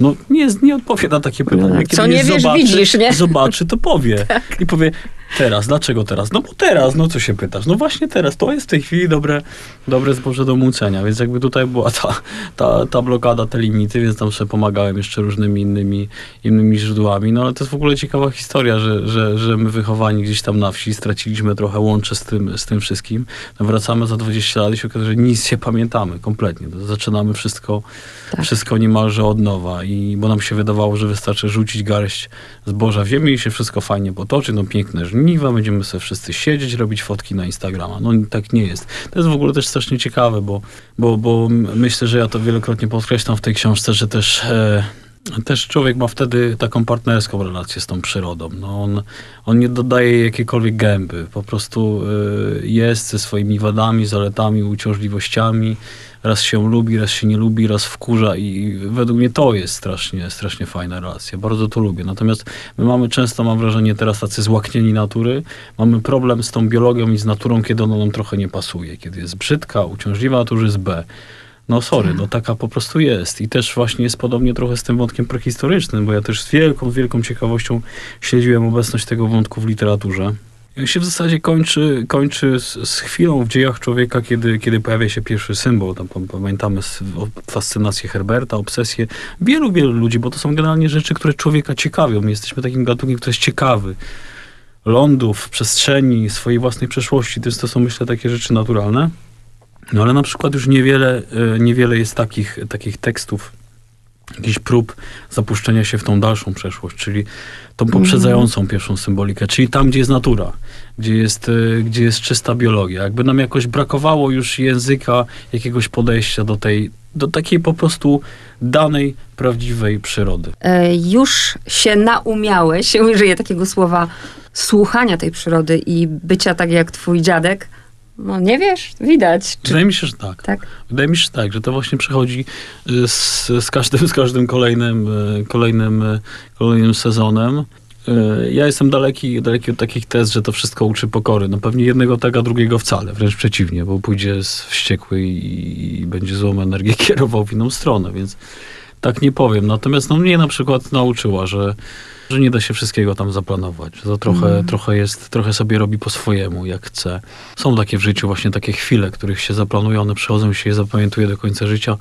no nie, nie odpowie na takie pytanie. No, Kiedy co nie wiesz, widzisz, nie? Tak. Zobaczy, to powie. I powie, teraz, dlaczego teraz? No bo teraz, no co się pytasz? No właśnie teraz, to jest w tej chwili dobre, dobre zboże do mucenia, więc jakby tutaj była ta, ta, ta blokada, te limity, więc tam sobie pomagałem jeszcze różnymi innymi, innymi źródłami, no ale to jest w ogóle ciekawa historia, że, że, że my wychowani gdzieś tam na wsi straciliśmy trochę łącze z tym, z tym wszystkim. No wracamy za 20 lat i się okazuje, że nic się pamiętamy kompletnie. To zaczynamy wszystko, Tak. wszystko niemalże od nowa i bo nam się wydawało, że wystarczy rzucić garść zboża w ziemię i się wszystko fajnie potoczy, no piękne żniwa, będziemy sobie wszyscy siedzieć, robić fotki na Instagrama. No tak nie jest. To jest w ogóle też strasznie ciekawe, bo, bo, bo myślę, że ja to wielokrotnie podkreślam w tej książce, że też... E, też człowiek ma wtedy taką partnerską relację z tą przyrodą. No on, on nie dodaje jakiejkolwiek gęby. Po prostu y, jest ze swoimi wadami, zaletami, uciążliwościami. Raz się lubi, raz się nie lubi, raz wkurza i według mnie to jest strasznie, strasznie fajna relacja. Bardzo to lubię. Natomiast my mamy często, mam wrażenie, teraz tacy złaknieni natury. Mamy problem z tą biologią i z naturą, kiedy ona nam trochę nie pasuje. Kiedy jest brzydka, uciążliwa, to już jest B. No sorry, no taka po prostu jest. I też właśnie jest podobnie trochę z tym wątkiem prehistorycznym, bo ja też z wielką, wielką ciekawością śledziłem obecność tego wątku w literaturze. On się w zasadzie kończy, kończy z, z chwilą w dziejach człowieka, kiedy, kiedy pojawia się pierwszy symbol. Tam pam- pamiętamy fascynację Herberta, obsesję wielu, wielu ludzi, bo to są generalnie rzeczy, które człowieka ciekawią. My jesteśmy takim gatunkiem, który jest ciekawy lądów, przestrzeni, swojej własnej przeszłości. To, jest, to są, myślę, takie rzeczy naturalne. No ale na przykład już niewiele, e, niewiele jest takich, takich tekstów jakichś prób zapuszczenia się w tą dalszą przeszłość, czyli tą poprzedzającą pierwszą symbolikę, czyli tam, gdzie jest natura, gdzie jest, y, gdzie jest czysta biologia. Jakby nam jakoś brakowało już języka, jakiegoś podejścia do tej, do takiej po prostu danej, prawdziwej przyrody. E, już się naumiałeś, użyję takiego słowa, słuchania tej przyrody i bycia tak jak twój dziadek. No nie wiesz, widać. Czy, Wydaje mi się, że tak. tak? Wydaje mi się, że tak, że to właśnie przychodzi y, z, z, każdym, z każdym kolejnym, y, kolejnym, y, kolejnym sezonem. Ja jestem daleki, daleki od takich tez, że to wszystko uczy pokory. No pewnie jednego tak, a drugiego wcale. Wręcz przeciwnie, bo pójdzie z wściekły i, i będzie złą energię kierował w inną stronę, więc tak nie powiem. Natomiast no, mnie na przykład nauczyła, że, że nie da się wszystkiego tam zaplanować. Że to trochę, Mhm. trochę jest, trochę sobie robi po swojemu, jak chce. Są takie w życiu właśnie takie chwile, których się zaplanuje, one przychodzą i się je zapamiętuje do końca życia.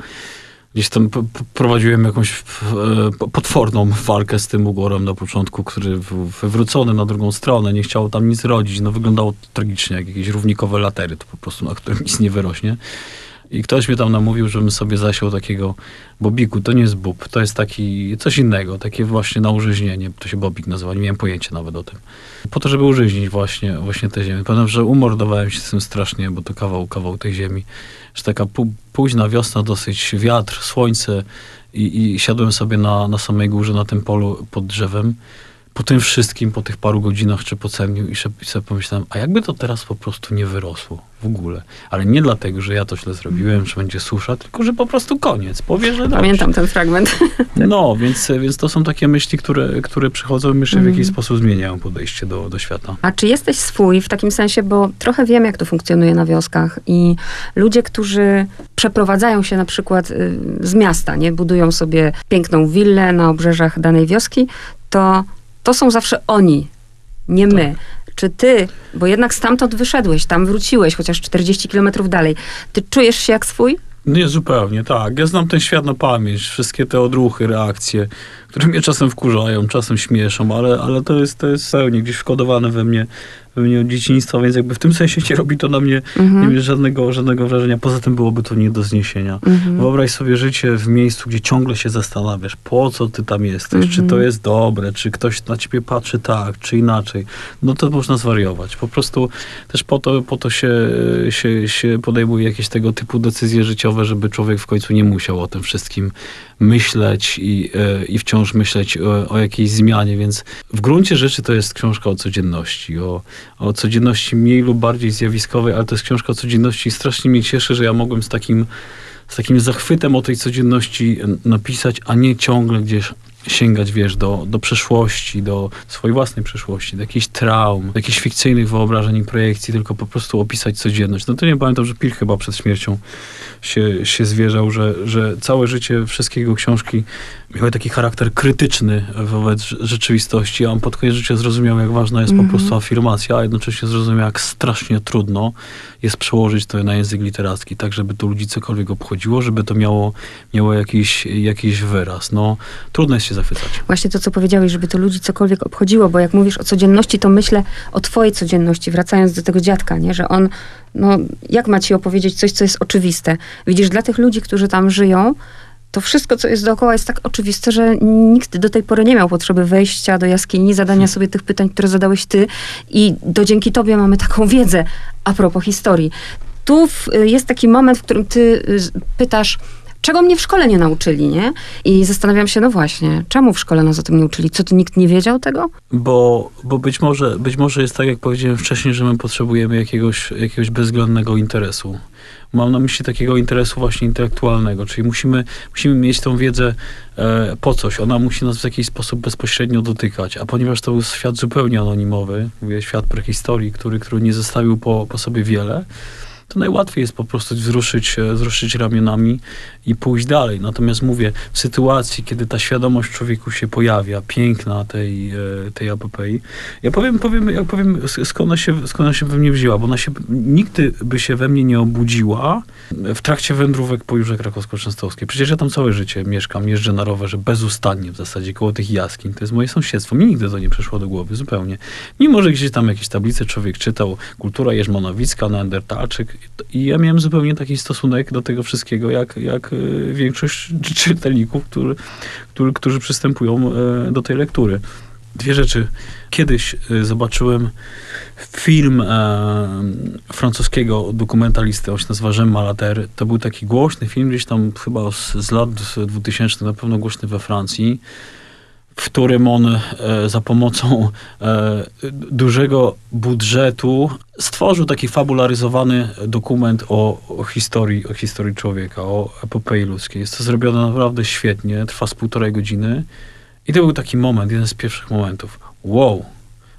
Gdzieś tam prowadziłem jakąś e, potworną walkę z tym ugorem na początku, który wywrócony na drugą stronę, nie chciało tam nic rodzić. No wyglądało tragicznie, jak jakieś równikowe latery, to po prostu na którym nic nie wyrośnie. I ktoś mnie tam namówił, żebym sobie zasiął takiego bobiku. To nie jest bób, to jest taki coś innego, takie właśnie na. To się bobik nazywa, nie miałem pojęcia nawet o tym. Po to, żeby urzeźnić właśnie, właśnie tę ziemię. Pamiętam, że umordowałem się z tym strasznie, bo to kawał, kawał tej ziemi. Że taka pó- późna wiosna, dosyć wiatr, słońce i, i siadłem sobie na, na samej górze, na tym polu pod drzewem. Po tym wszystkim, po tych paru godzinach czy po cemiu i sobie pomyślałem, a jakby to teraz po prostu nie wyrosło w ogóle. Ale nie dlatego, że ja to źle zrobiłem, że będzie susza, tylko że po prostu koniec. Powie, że dobrze. Pamiętam ten fragment. No, więc, więc to są takie myśli, które, które przychodzą i myślę, w jakiś sposób zmieniają podejście do, do świata. A czy jesteś swój w takim sensie, bo trochę wiem, jak to funkcjonuje na wioskach i ludzie, którzy przeprowadzają się na przykład y, z miasta, nie budują sobie piękną willę na obrzeżach danej wioski, to to są zawsze oni, nie my. Czy ty, bo jednak stamtąd wyszedłeś, tam wróciłeś, chociaż 40 kilometrów dalej, ty czujesz się jak swój? Nie, zupełnie, tak. Ja znam ten świat na pamięć, wszystkie te odruchy, reakcje, które mnie czasem wkurzają, czasem śmieszą, ale, ale to jest, to jest pełnie gdzieś wkodowane we mnie, we mnie od dzieciństwa, więc jakby w tym sensie nie robi to na mnie Mhm. nie żadnego, żadnego wrażenia. Poza tym byłoby to nie do zniesienia. Mhm. Wyobraź sobie życie w miejscu, gdzie ciągle się zastanawiasz, po co ty tam jesteś, czy Mhm. to jest dobre, czy ktoś na ciebie patrzy tak, czy inaczej. No to można zwariować. Po prostu też po to, po to się, się, się podejmuje jakieś tego typu decyzje życiowe, żeby człowiek w końcu nie musiał o tym wszystkim myśleć i, e, i wciąż myśleć o, o jakiejś zmianie, więc w gruncie rzeczy to jest książka o codzienności, o, o codzienności mniej lub bardziej zjawiskowej, ale to jest książka o codzienności. I strasznie mnie cieszy, że ja mogłem z takim, z takim zachwytem o tej codzienności n- napisać, a nie ciągle gdzieś sięgać, wiesz, do, do przeszłości, do swojej własnej przeszłości, do jakichś traum, do jakichś fikcyjnych wyobrażeń i projekcji, tylko po prostu opisać codzienność. No to nie pamiętam, że Pil chyba przed śmiercią się, się zwierzał, że, że całe życie, wszystkie jego książki miały taki charakter krytyczny wobec rze- rzeczywistości, a on pod koniec życia zrozumiał, jak ważna jest Mhm. po prostu afirmacja, a jednocześnie zrozumiał, jak strasznie trudno jest przełożyć to na język literacki, tak żeby to ludzi cokolwiek obchodziło, żeby to miało, miało jakiś, jakiś wyraz. No, trudno jest się zachwycać. Właśnie to, co powiedziałeś, żeby to ludzi cokolwiek obchodziło, bo jak mówisz o codzienności, to myślę o twojej codzienności, wracając do tego dziadka, nie? że on, no, jak ma ci opowiedzieć coś, co jest oczywiste? Widzisz, dla tych ludzi, którzy tam żyją, to wszystko, co jest dookoła, jest tak oczywiste, że nikt do tej pory nie miał potrzeby wejścia do jaskini, zadania sobie tych pytań, które zadałeś ty i do dzięki tobie mamy taką wiedzę a propos historii. Tu w, jest taki moment, w którym ty y, pytasz, czego mnie w szkole nie nauczyli, nie? I zastanawiam się, no właśnie, czemu w szkole nas o tym nie uczyli? Co, tu nikt nie wiedział tego? Bo, bo być, może, być może jest tak, jak powiedziałem wcześniej, że my potrzebujemy jakiegoś, jakiegoś bezwzględnego interesu. Mam na myśli takiego interesu właśnie intelektualnego, czyli musimy, musimy mieć tą wiedzę e, po coś. Ona musi nas w jakiś sposób bezpośrednio dotykać. A ponieważ to był świat zupełnie anonimowy, mówię, świat prehistorii, który, który nie zostawił po, po sobie wiele, to najłatwiej jest po prostu wzruszyć, e, wzruszyć ramionami i pójść dalej. Natomiast mówię, w sytuacji, kiedy ta świadomość człowieku się pojawia, piękna tej, e, tej apopei, ja powiem, powiem, jak powiem, sk- skąd ona, się, skąd ona się we mnie wzięła, bo ona się nigdy by się we mnie nie obudziła w trakcie wędrówek po Jurze Krakowsko-Częstochowskiej. Przecież ja tam całe życie mieszkam, jeżdżę na rowerze bezustannie w zasadzie koło tych jaskiń. To jest moje sąsiedztwo. Mi nigdy to nie przyszło do głowy, zupełnie. Mimo, że gdzieś tam jakieś tablice człowiek czytał, kultura jeżmonowicka, neandertalczyk, I ja miałem zupełnie taki stosunek do tego wszystkiego, jak, jak e, większość czytelników, który, który, którzy przystępują e, do tej lektury. Dwie rzeczy. Kiedyś e, zobaczyłem film e, francuskiego dokumentalisty, on się nazywa Jean Malater. To był taki głośny film, gdzieś tam chyba z, z lat 2000, na pewno głośny we Francji w którym on e, za pomocą e, dużego budżetu stworzył taki fabularyzowany dokument o, historii, o historii człowieka, o epopei ludzkiej. Jest to zrobione naprawdę świetnie, trwa z półtorej godziny. I to był taki moment, jeden z pierwszych momentów. Wow,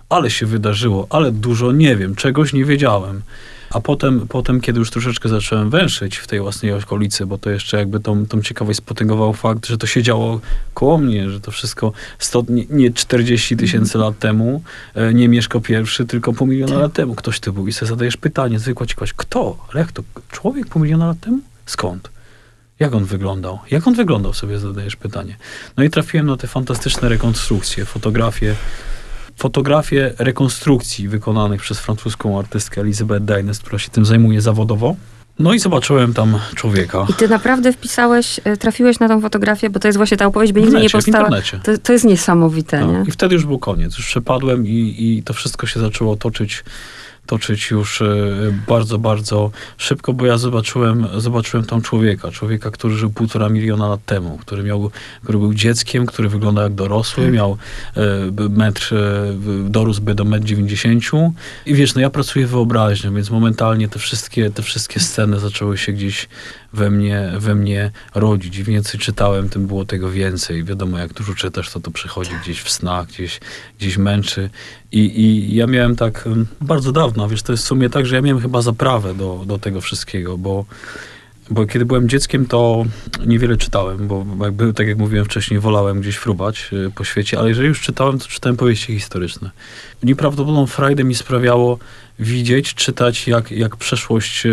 ale się wydarzyło, ale dużo nie wiem, czegoś nie wiedziałem. A potem, potem, kiedy już troszeczkę zacząłem węszyć w tej własnej okolicy, bo to jeszcze jakby tą, tą ciekawość spotęgował fakt, że to się działo koło mnie, że to wszystko sto, nie, nie 40 tysięcy lat temu e, nie mieszkał pierwszy, tylko pół miliona lat temu ktoś to był. I sobie zadajesz pytanie, zwykła ciekawość, kto? Ale jak to? Człowiek pół miliona lat temu? Skąd? Jak on wyglądał? Jak on wyglądał, sobie zadajesz pytanie. No i trafiłem na te fantastyczne rekonstrukcje, fotografie, fotografie rekonstrukcji wykonanych przez francuską artystkę Elizabeth Dines, która się tym zajmuje zawodowo. No i zobaczyłem tam człowieka. I ty naprawdę wpisałeś, e, trafiłeś na tą fotografię, bo to jest właśnie ta opowieść, by nigdy nie powstała. To, to jest niesamowite, no, nie? I wtedy już był koniec. Już przepadłem i, i to wszystko się zaczęło toczyć toczyć już e, bardzo, bardzo szybko, bo ja zobaczyłem, zobaczyłem tam człowieka, człowieka, który żył półtora miliona lat temu, który, miał, który był dzieckiem, który wyglądał jak dorosły, tak. miał e, metr, e, dorósłby do metr dziewięćdziesięciu i wiesz, no ja pracuję wyobraźnią, więc momentalnie te wszystkie, te wszystkie sceny zaczęły się gdzieś we mnie, we mnie rodzić. Im więcej czytałem, tym było tego więcej. Wiadomo, jak dużo czytasz, to to przychodzi gdzieś w snach, gdzieś, gdzieś męczy. I, I ja miałem tak bardzo dawno, wiesz, to jest w sumie tak, że ja miałem chyba zaprawę do, do tego wszystkiego, bo bo kiedy byłem dzieckiem, to niewiele czytałem, bo jakby, tak jak mówiłem wcześniej, wolałem gdzieś frubać y, po świecie, ale jeżeli już czytałem, to czytałem powieści historyczne. Nieprawdopodobną frajdę mi sprawiało widzieć, czytać, jak, jak przeszłość y,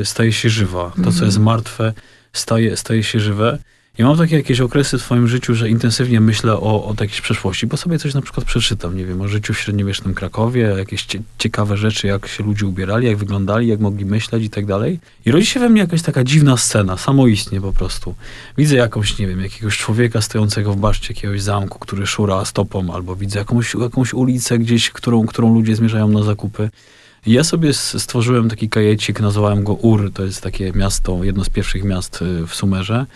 y, staje się żywa. To, co jest mhm. martwe, staje, staje się żywe. I mam takie jakieś okresy w swoim życiu, że intensywnie myślę o, o jakiejś przeszłości, bo sobie coś na przykład przeczytam, nie wiem, o życiu w średniowiecznym Krakowie, jakieś cie, ciekawe rzeczy, jak się ludzie ubierali, jak wyglądali, jak mogli myśleć i tak dalej. I rodzi się we mnie jakaś taka dziwna scena, samoistnie po prostu. Widzę jakąś, nie wiem, jakiegoś człowieka stojącego w baszcie jakiegoś zamku, który szura stopą, albo widzę jakąś, jakąś ulicę gdzieś, którą, którą ludzie zmierzają na zakupy. Ja sobie stworzyłem taki kajecik, nazwałem go Ur, to jest takie miasto, jedno z pierwszych miast y, w Sumerze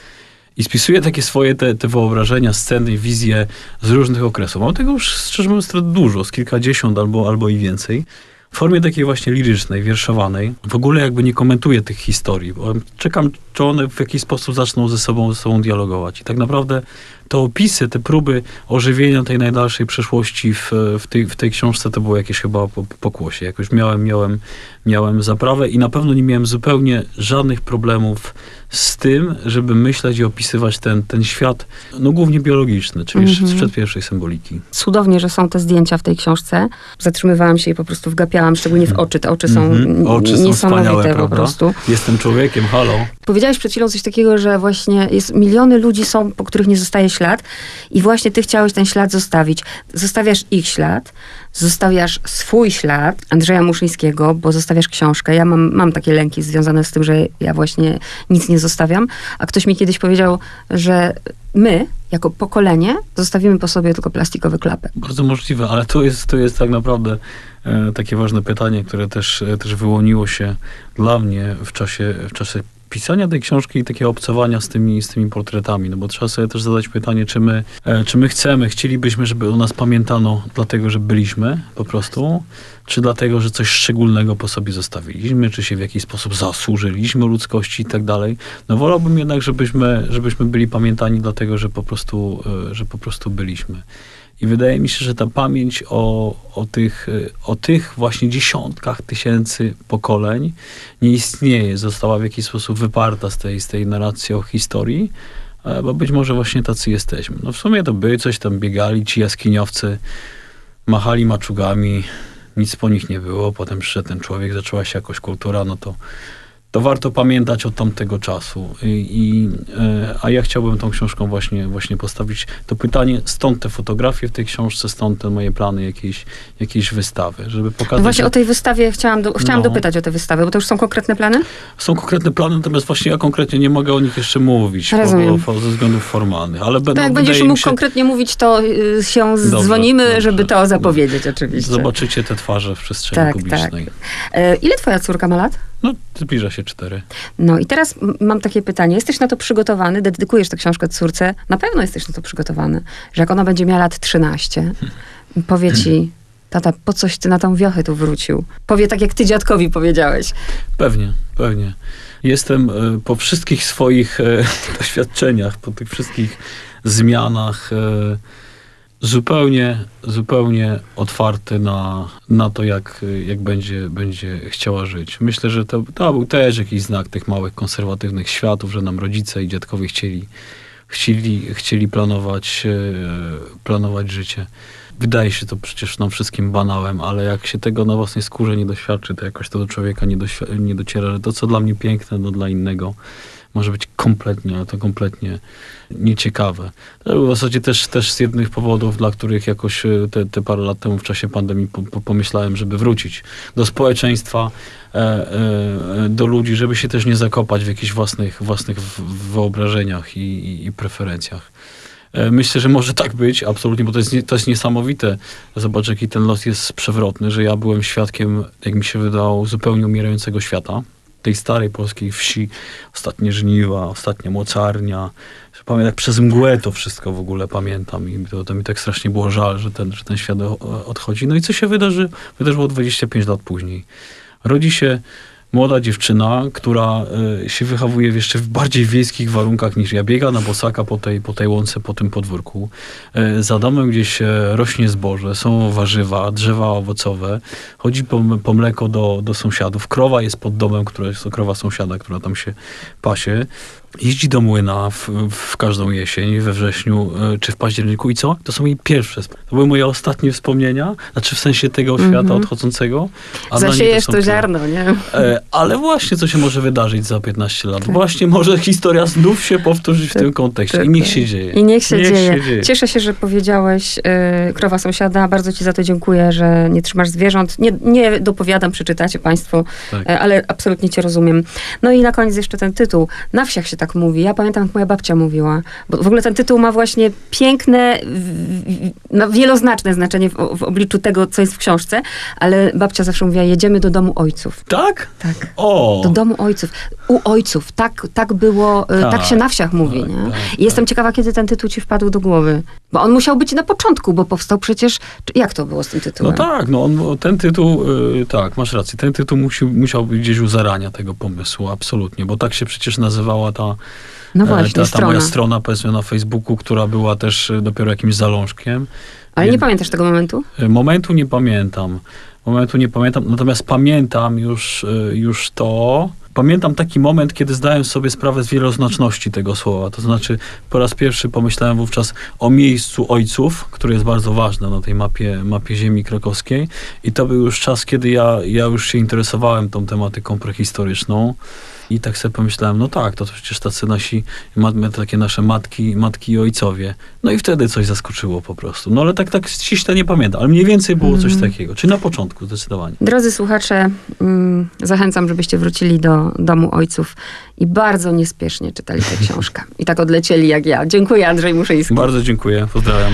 i spisuję takie swoje te, te wyobrażenia, sceny, wizje z różnych okresów. Mam tego już, szczerze mówiąc, dużo, z kilkadziesiąt albo, albo i więcej. W formie takiej właśnie lirycznej, wierszowanej. W ogóle jakby nie komentuję tych historii, czekam, czy one w jakiś sposób zaczną ze sobą, ze sobą dialogować. I tak naprawdę te opisy, te próby ożywienia tej najdalszej przeszłości w, w, tej, w tej książce to było jakieś chyba po, pokłosie. Jakoś miałem, miałem, miałem zaprawę i na pewno nie miałem zupełnie żadnych problemów z tym, żeby myśleć i opisywać ten, ten świat, no głównie biologiczny, czyli -hmm. sprzed pierwszej symboliki. Cudownie, że są te zdjęcia w tej książce. Zatrzymywałam się i po prostu wgapiałam, szczególnie w oczy. Te oczy są -hmm. oczy niesamowite są po prostu. Jestem człowiekiem, halo. Powiedziałeś przed chwilą coś takiego, że właśnie jest, miliony ludzi są, po których nie zostaje ślad i właśnie ty chciałeś ten ślad zostawić. Zostawiasz ich ślad, zostawiasz swój ślad Andrzeja Muszyńskiego, bo zostawiasz książkę. Ja mam, mam takie lęki związane z tym, że ja właśnie nic nie zostawiam. A ktoś mi kiedyś powiedział, że my, jako pokolenie, zostawimy po sobie tylko plastikowy klapek. Bardzo możliwe, ale to jest, to jest tak naprawdę e, takie ważne pytanie, które też, e, też wyłoniło się dla mnie w czasie, w czasie pisania tej książki i takiego obcowania z tymi, z tymi portretami, no bo trzeba sobie też zadać pytanie, czy my, e, czy my chcemy, chcielibyśmy, żeby o nas pamiętano dlatego, że byliśmy po prostu, czy dlatego, że coś szczególnego po sobie zostawiliśmy, czy się w jakiś sposób zasłużyliśmy ludzkości i tak dalej. No wolałbym jednak, żebyśmy, żebyśmy byli pamiętani dlatego, że po prostu, e, że po prostu byliśmy. I wydaje mi się, że ta pamięć o, o, tych, o tych właśnie dziesiątkach tysięcy pokoleń nie istnieje, została w jakiś sposób wyparta z tej, z tej narracji o historii, e, bo być może właśnie tacy jesteśmy. No w sumie to by coś tam biegali, ci jaskiniowcy machali maczugami, nic po nich nie było, potem przyszedł ten człowiek, zaczęła się jakoś kultura, no to to warto pamiętać od tamtego czasu. I, i, e, a ja chciałbym tą książką właśnie, właśnie postawić to pytanie, stąd te fotografie w tej książce, stąd te moje plany jakiejś, jakiejś wystawy, żeby pokazać, No właśnie o tej wystawie chciałam, do, chciałam No. dopytać o tę wystawę, bo to już są konkretne plany? są konkretne plany, natomiast właśnie ja konkretnie nie mogę o nich jeszcze mówić, bo, Rozumiem. bo, ze względów formalnych, ale będą, jak będziesz mógł się, konkretnie mówić, to y, się dzwonimy, dobrze. żeby to zapowiedzieć oczywiście. zobaczycie te twarze w przestrzeni Tak, publicznej. E, ile twoja córka ma lat? No, zbliża się cztery. No i teraz mam takie pytanie. Jesteś na to przygotowany? Dedykujesz tę książkę córce? Na pewno jesteś na to przygotowany, że jak ona będzie miała lat 13, powie ci, tata, po coś ty na tą wiochę tu wrócił? Powie tak, jak ty dziadkowi powiedziałeś. Pewnie, pewnie. Jestem e, po wszystkich swoich e, doświadczeniach, po tych wszystkich zmianach e, zupełnie, zupełnie otwarty na, na to, jak, jak będzie, będzie chciała żyć. Myślę, że to, to był też jakiś znak tych małych konserwatywnych światów, że nam rodzice i dziadkowie chcieli, chcieli, chcieli planować, e, planować życie. Wydaje się to przecież nam wszystkim banałem, ale jak się tego na własnej skórze nie doświadczy, to jakoś to do człowieka nie, nie dociera, że to, co dla mnie piękne, to dla innego może być kompletnie, ale to kompletnie nieciekawe. W zasadzie też, też z jednych powodów, dla których jakoś e, te, te parę lat temu w czasie pandemii po, po, pomyślałem, żeby wrócić do społeczeństwa, e, e, do ludzi, żeby się też nie zakopać w jakichś własnych, własnych wyobrażeniach i, i, i preferencjach. E, Myślę, że może tak być, absolutnie, bo to jest, to jest niesamowite. Zobacz, jaki ten los jest przewrotny, że ja byłem świadkiem, jak mi się wydało, zupełnie umierającego świata. Tej starej polskiej wsi, ostatnie żniwa, ostatnia mocarnia. Pamiętam, jak przez mgłę to wszystko w ogóle pamiętam i to, to mi tak strasznie było żal, że ten, że ten świat odchodzi. No i co się wydarzy? Wydarzyło 25 lat później. Rodzi się młoda dziewczyna, która e, się wychowuje jeszcze w bardziej wiejskich warunkach niż ja. Biega na bosaka po tej, po tej łące, po tym podwórku. E, za domem gdzieś e, rośnie zboże, są warzywa, drzewa owocowe. Chodzi po, po mleko do, do sąsiadów. Krowa jest pod domem, która jest to krowa sąsiada, która tam się pasie. Jeździ do młyna w, w każdą jesień, we wrześniu e, czy w październiku. I co? To są jej pierwsze. To były moje ostatnie wspomnienia, znaczy w sensie tego świata Mhm. odchodzącego. A Zasiejesz to te- ziarno, nie? E, ale właśnie, co się może wydarzyć za 15 lat? Właśnie może historia znów się powtórzyć w tym kontekście. I niech się dzieje. I niech się, Niech dzieje. się dzieje. Cieszę się, że powiedziałeś y, krowa sąsiada. Bardzo ci za to dziękuję, że nie trzymasz zwierząt. Nie, nie dopowiadam, przeczytacie państwo, Tak. ale absolutnie cię rozumiem. No i na koniec jeszcze ten tytuł. Na wsiach się tak mówi. Ja pamiętam, jak moja babcia mówiła. Bo w ogóle ten tytuł ma właśnie piękne, no, wieloznaczne znaczenie w, w obliczu tego, co jest w książce, ale babcia zawsze mówiła, jedziemy do domu ojców. Tak? Tak. O! Do domu ojców. U ojców. Tak, tak było, y, tak, Tak, się na wsiach mówi, tak, nie? tak, I jestem tak. ciekawa, kiedy ten tytuł ci wpadł do głowy. Bo on musiał być na początku, bo powstał przecież... Jak to było z tym No tytułem? tak, no on, ten tytuł, y, tak, masz rację, ten tytuł musi, musiał być gdzieś u zarania tego pomysłu, absolutnie, bo tak się przecież nazywała ta, No e, właśnie, ta, ta strona. moja strona, powiedzmy na Facebooku, która była też e, dopiero jakimś zalążkiem. Ale nie Więc- pamiętasz tego momentu? E, Momentu nie pamiętam. Momentu nie pamiętam, natomiast pamiętam już, już to. Pamiętam taki moment, kiedy zdałem sobie sprawę z wieloznaczności tego słowa. To znaczy, po raz pierwszy pomyślałem wówczas o miejscu ojców, które jest bardzo ważne na tej mapie, mapie ziemi krakowskiej. I to był już czas, kiedy ja, ja już się interesowałem tą tematyką prehistoryczną. I tak sobie pomyślałem, no tak, to przecież tacy nasi, takie nasze matki, matki i ojcowie. No i wtedy coś zaskoczyło po prostu. No ale tak, tak ściśle nie pamiętam, ale mniej więcej było coś Mhm. takiego. Czy na początku zdecydowanie. Drodzy słuchacze, mm, zachęcam, żebyście wrócili do domu ojców i bardzo niespiesznie czytali tę książkę. I tak odlecieli jak ja. Dziękuję, Andrzej Muszyński. Bardzo dziękuję, pozdrawiam.